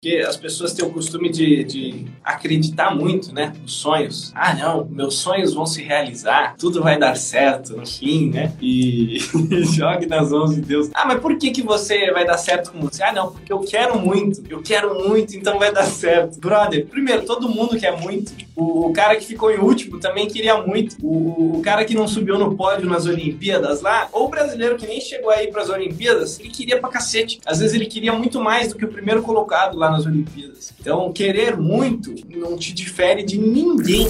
Porque as pessoas têm o costume de, de, acreditar muito, né? Nos sonhos. Ah, não, meus sonhos vão se realizar, tudo vai dar certo no fim, né? E jogue nas mãos de Deus. Ah, mas por que, que você vai dar certo com você? Ah, não, porque eu quero muito, eu quero muito, então vai dar certo. Brother, primeiro, todo mundo quer muito. O, o cara que ficou em último também queria muito. O, o, cara que não subiu no pódio nas Olimpíadas lá, ou o brasileiro que nem chegou aí para as Olimpíadas, ele queria pra cacete. Às vezes ele queria muito mais do que o primeiro colocado lá nas Olimpíadas. Então, querer muito não te difere de ninguém.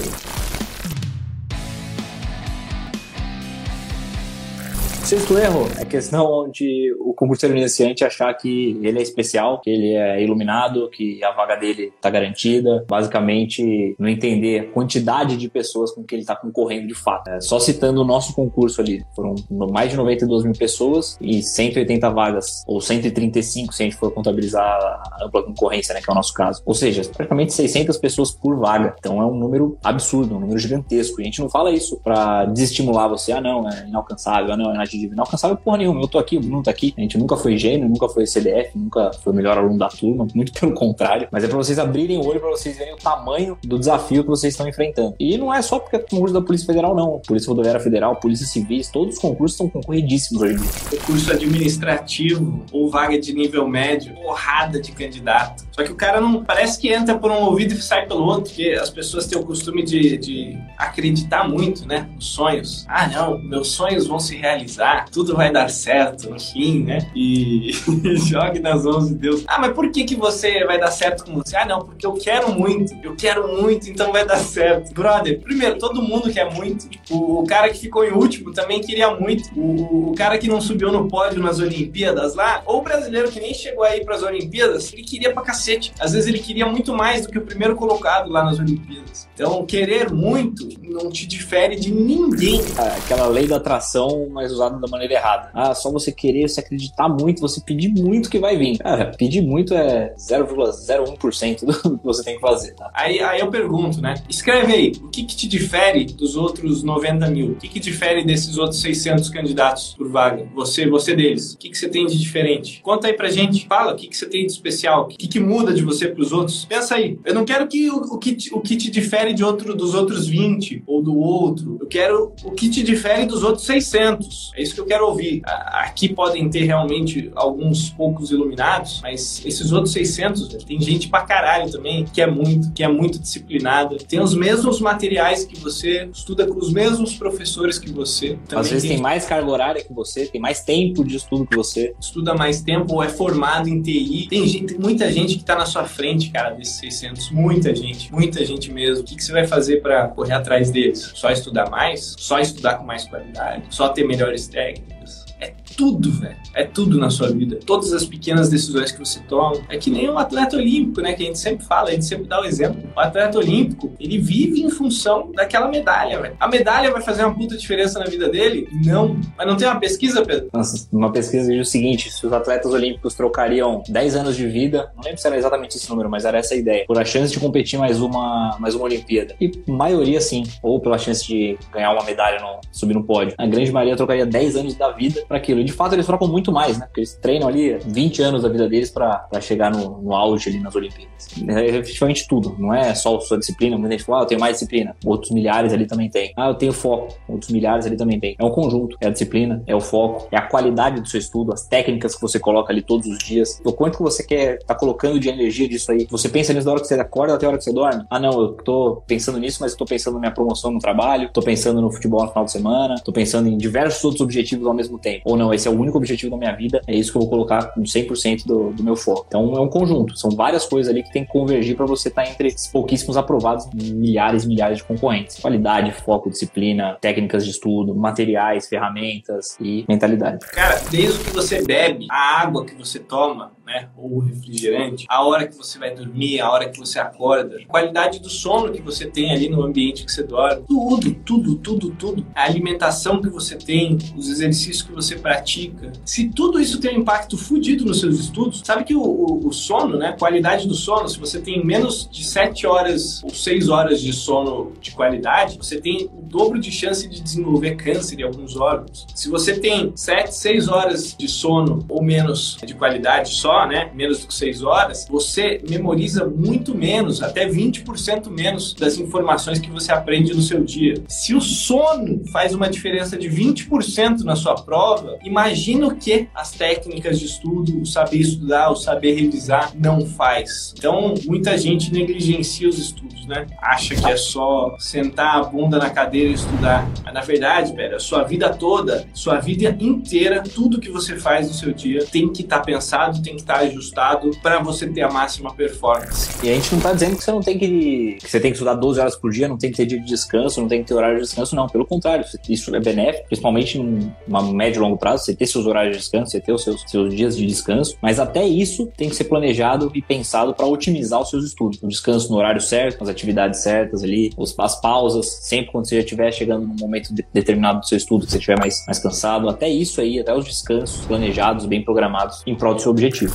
Sexto erro é questão de o concurseiro iniciante achar que ele é especial, que ele é iluminado, que a vaga dele está garantida. Basicamente, não entender a quantidade de pessoas com que ele está concorrendo de fato. É, só citando o nosso concurso ali, foram mais de 92 mil pessoas e 180 vagas, ou 135 se a gente for contabilizar a ampla concorrência, né, que é o nosso caso. Ou seja, praticamente 600 pessoas por vaga. Então é um número absurdo, um número gigantesco. E a gente não fala isso para desestimular você, ah não, é inalcançável, ah não, é de inalcançável porra nenhuma. Eu tô aqui, o Bruno tá aqui. A gente nunca foi gênio, nunca foi CDF, nunca foi o melhor aluno da turma, muito pelo contrário. Mas é pra vocês abrirem o olho, pra vocês verem o tamanho do desafio que vocês estão enfrentando. E não é só porque é concurso da Polícia Federal, não. Polícia Rodoviária Federal, Polícia Civis, todos os concursos são concorridíssimos hoje em dia. Curso administrativo ou vaga de nível médio, porrada de candidato. Só que o cara não parece que entra por um ouvido e sai pelo outro, porque as pessoas têm o costume de, de acreditar muito, né? Nos sonhos. Ah, não, meus sonhos vão se realizar tudo vai dar certo no fim, né? E jogue nas mãos de Deus. Ah, mas por que que você vai dar certo com você? Ah, não, porque eu quero muito, eu quero muito, então vai dar certo. Brother, primeiro, todo mundo quer muito. O, o cara que ficou em último também queria muito. O, o, cara que não subiu no pódio nas Olimpíadas lá, ou o brasileiro que nem chegou aí para as Olimpíadas, ele queria pra cacete. Às vezes ele queria muito mais do que o primeiro colocado lá nas Olimpíadas. Então, querer muito não te difere de ninguém. Aquela lei da atração, mas usada da maneira errada. Ah, só você querer, você acreditar muito, você pedir muito que vai vir. Cara, pedir muito é 0,01% do que você tem que fazer, tá? Aí, aí eu pergunto, né? Escreve aí, o que, que te difere dos outros 90 mil? O que, que difere desses outros 600 candidatos por vaga? Você, você deles. O que, que você tem de diferente? Conta aí pra gente. Fala, o que, que você tem de especial? O que, que muda de você pros outros? Pensa aí. Eu não quero que o, o, que, te, o que te difere de outro, dos outros 20 ou do outro. Eu quero o que te difere dos outros 600. É isso que eu quero ouvir. Aqui podem ter realmente alguns poucos iluminados, mas esses outros 600, tem gente pra caralho também que é muito, que é muito disciplinada, tem os mesmos materiais que você, estuda com os mesmos professores que você. Também Às vezes tem, tem mais carga horária que você, tem mais tempo de estudo que você. Estuda mais tempo ou é formado em TI. Tem gente, muita gente que tá na sua frente, cara, desses 600. Muita gente, muita gente mesmo. O que, que você vai fazer para correr atrás deles? Só estudar mais? Só estudar com mais qualidade? Só ter melhores técnicas? things. É tudo, velho. É tudo na sua vida. Todas as pequenas decisões que você toma. É que nem um atleta olímpico, né? Que a gente sempre fala, a gente sempre dá o um exemplo. O atleta olímpico, ele vive em função daquela medalha, velho. A medalha vai fazer uma puta diferença na vida dele? Não. Mas não tem uma pesquisa, Pedro? Nossa, uma pesquisa diz o seguinte: se os atletas olímpicos trocariam 10 anos de vida, não lembro se era exatamente esse número, mas era essa a ideia, por a chance de competir mais uma, mais uma Olimpíada. E maioria sim, ou pela chance de ganhar uma medalha no subir no pódio. A grande maioria trocaria 10 anos da vida para aquilo. E de fato eles trocam muito mais, né? Porque eles treinam ali 20 anos da vida deles para chegar no, no auge ali nas Olimpíadas. É efetivamente tudo, não é só sua disciplina. Muita gente fala, ah, eu tenho mais disciplina. Outros milhares ali também tem. Ah, eu tenho foco. Outros milhares ali também tem. É um conjunto. É a disciplina, é o foco, é a qualidade do seu estudo, as técnicas que você coloca ali todos os dias. O quanto que você quer tá colocando de energia disso aí. Você pensa nisso da hora que você acorda até a hora que você dorme. Ah, não, eu tô pensando nisso, mas eu tô pensando na minha promoção no trabalho, tô pensando no futebol no final de semana, tô pensando em diversos outros objetivos ao mesmo tempo. Ou não, esse é o único objetivo da minha vida, é isso que eu vou colocar com 100% do, do meu foco. Então é um conjunto, são várias coisas ali que tem que convergir para você estar tá entre pouquíssimos aprovados, milhares e milhares de concorrentes. Qualidade, foco, disciplina, técnicas de estudo, materiais, ferramentas e mentalidade. Cara, desde o que você bebe, a água que você toma, né, ou refrigerante, a hora que você vai dormir, a hora que você acorda, qualidade do sono que você tem ali no ambiente que você dorme, tudo, tudo, tudo, tudo. A alimentação que você tem, os exercícios que você você pratica, se tudo isso tem um impacto fudido nos seus estudos, sabe que o, o, o sono, né, qualidade do sono, se você tem menos de 7 horas ou 6 horas de sono de qualidade, você tem o dobro de chance de desenvolver câncer em alguns órgãos. Se você tem 7, 6 horas de sono ou menos de qualidade só, né, menos do que 6 horas, você memoriza muito menos, até 20% menos das informações que você aprende no seu dia. Se o sono faz uma diferença de 20% na sua prova, imagina o que as técnicas de estudo, o saber estudar, o saber revisar não faz. Então, muita gente negligencia os estudos, né? Acha que é só sentar a bunda na cadeira e estudar. Mas na verdade, velho, sua vida toda, sua vida inteira, tudo que você faz no seu dia tem que estar tá pensado, tem que estar tá ajustado para você ter a máxima performance. E a gente não tá dizendo que você não tem que, que você tem que estudar 12 horas por dia, não tem que ter dia de descanso, não tem que ter horário de descanso, não. Pelo contrário, isso é benéfico, principalmente numa médio e longo prazo, você ter seus horários de descanso, você ter os seus, seus dias de descanso, mas até isso tem que ser planejado e pensado para otimizar os seus estudos. O descanso no horário certo, as atividades certas ali, as pausas, sempre quando você já estiver chegando num momento de, determinado do seu estudo, que você estiver mais, mais cansado, até isso aí, até os descansos planejados, bem programados em prol do seu objetivo.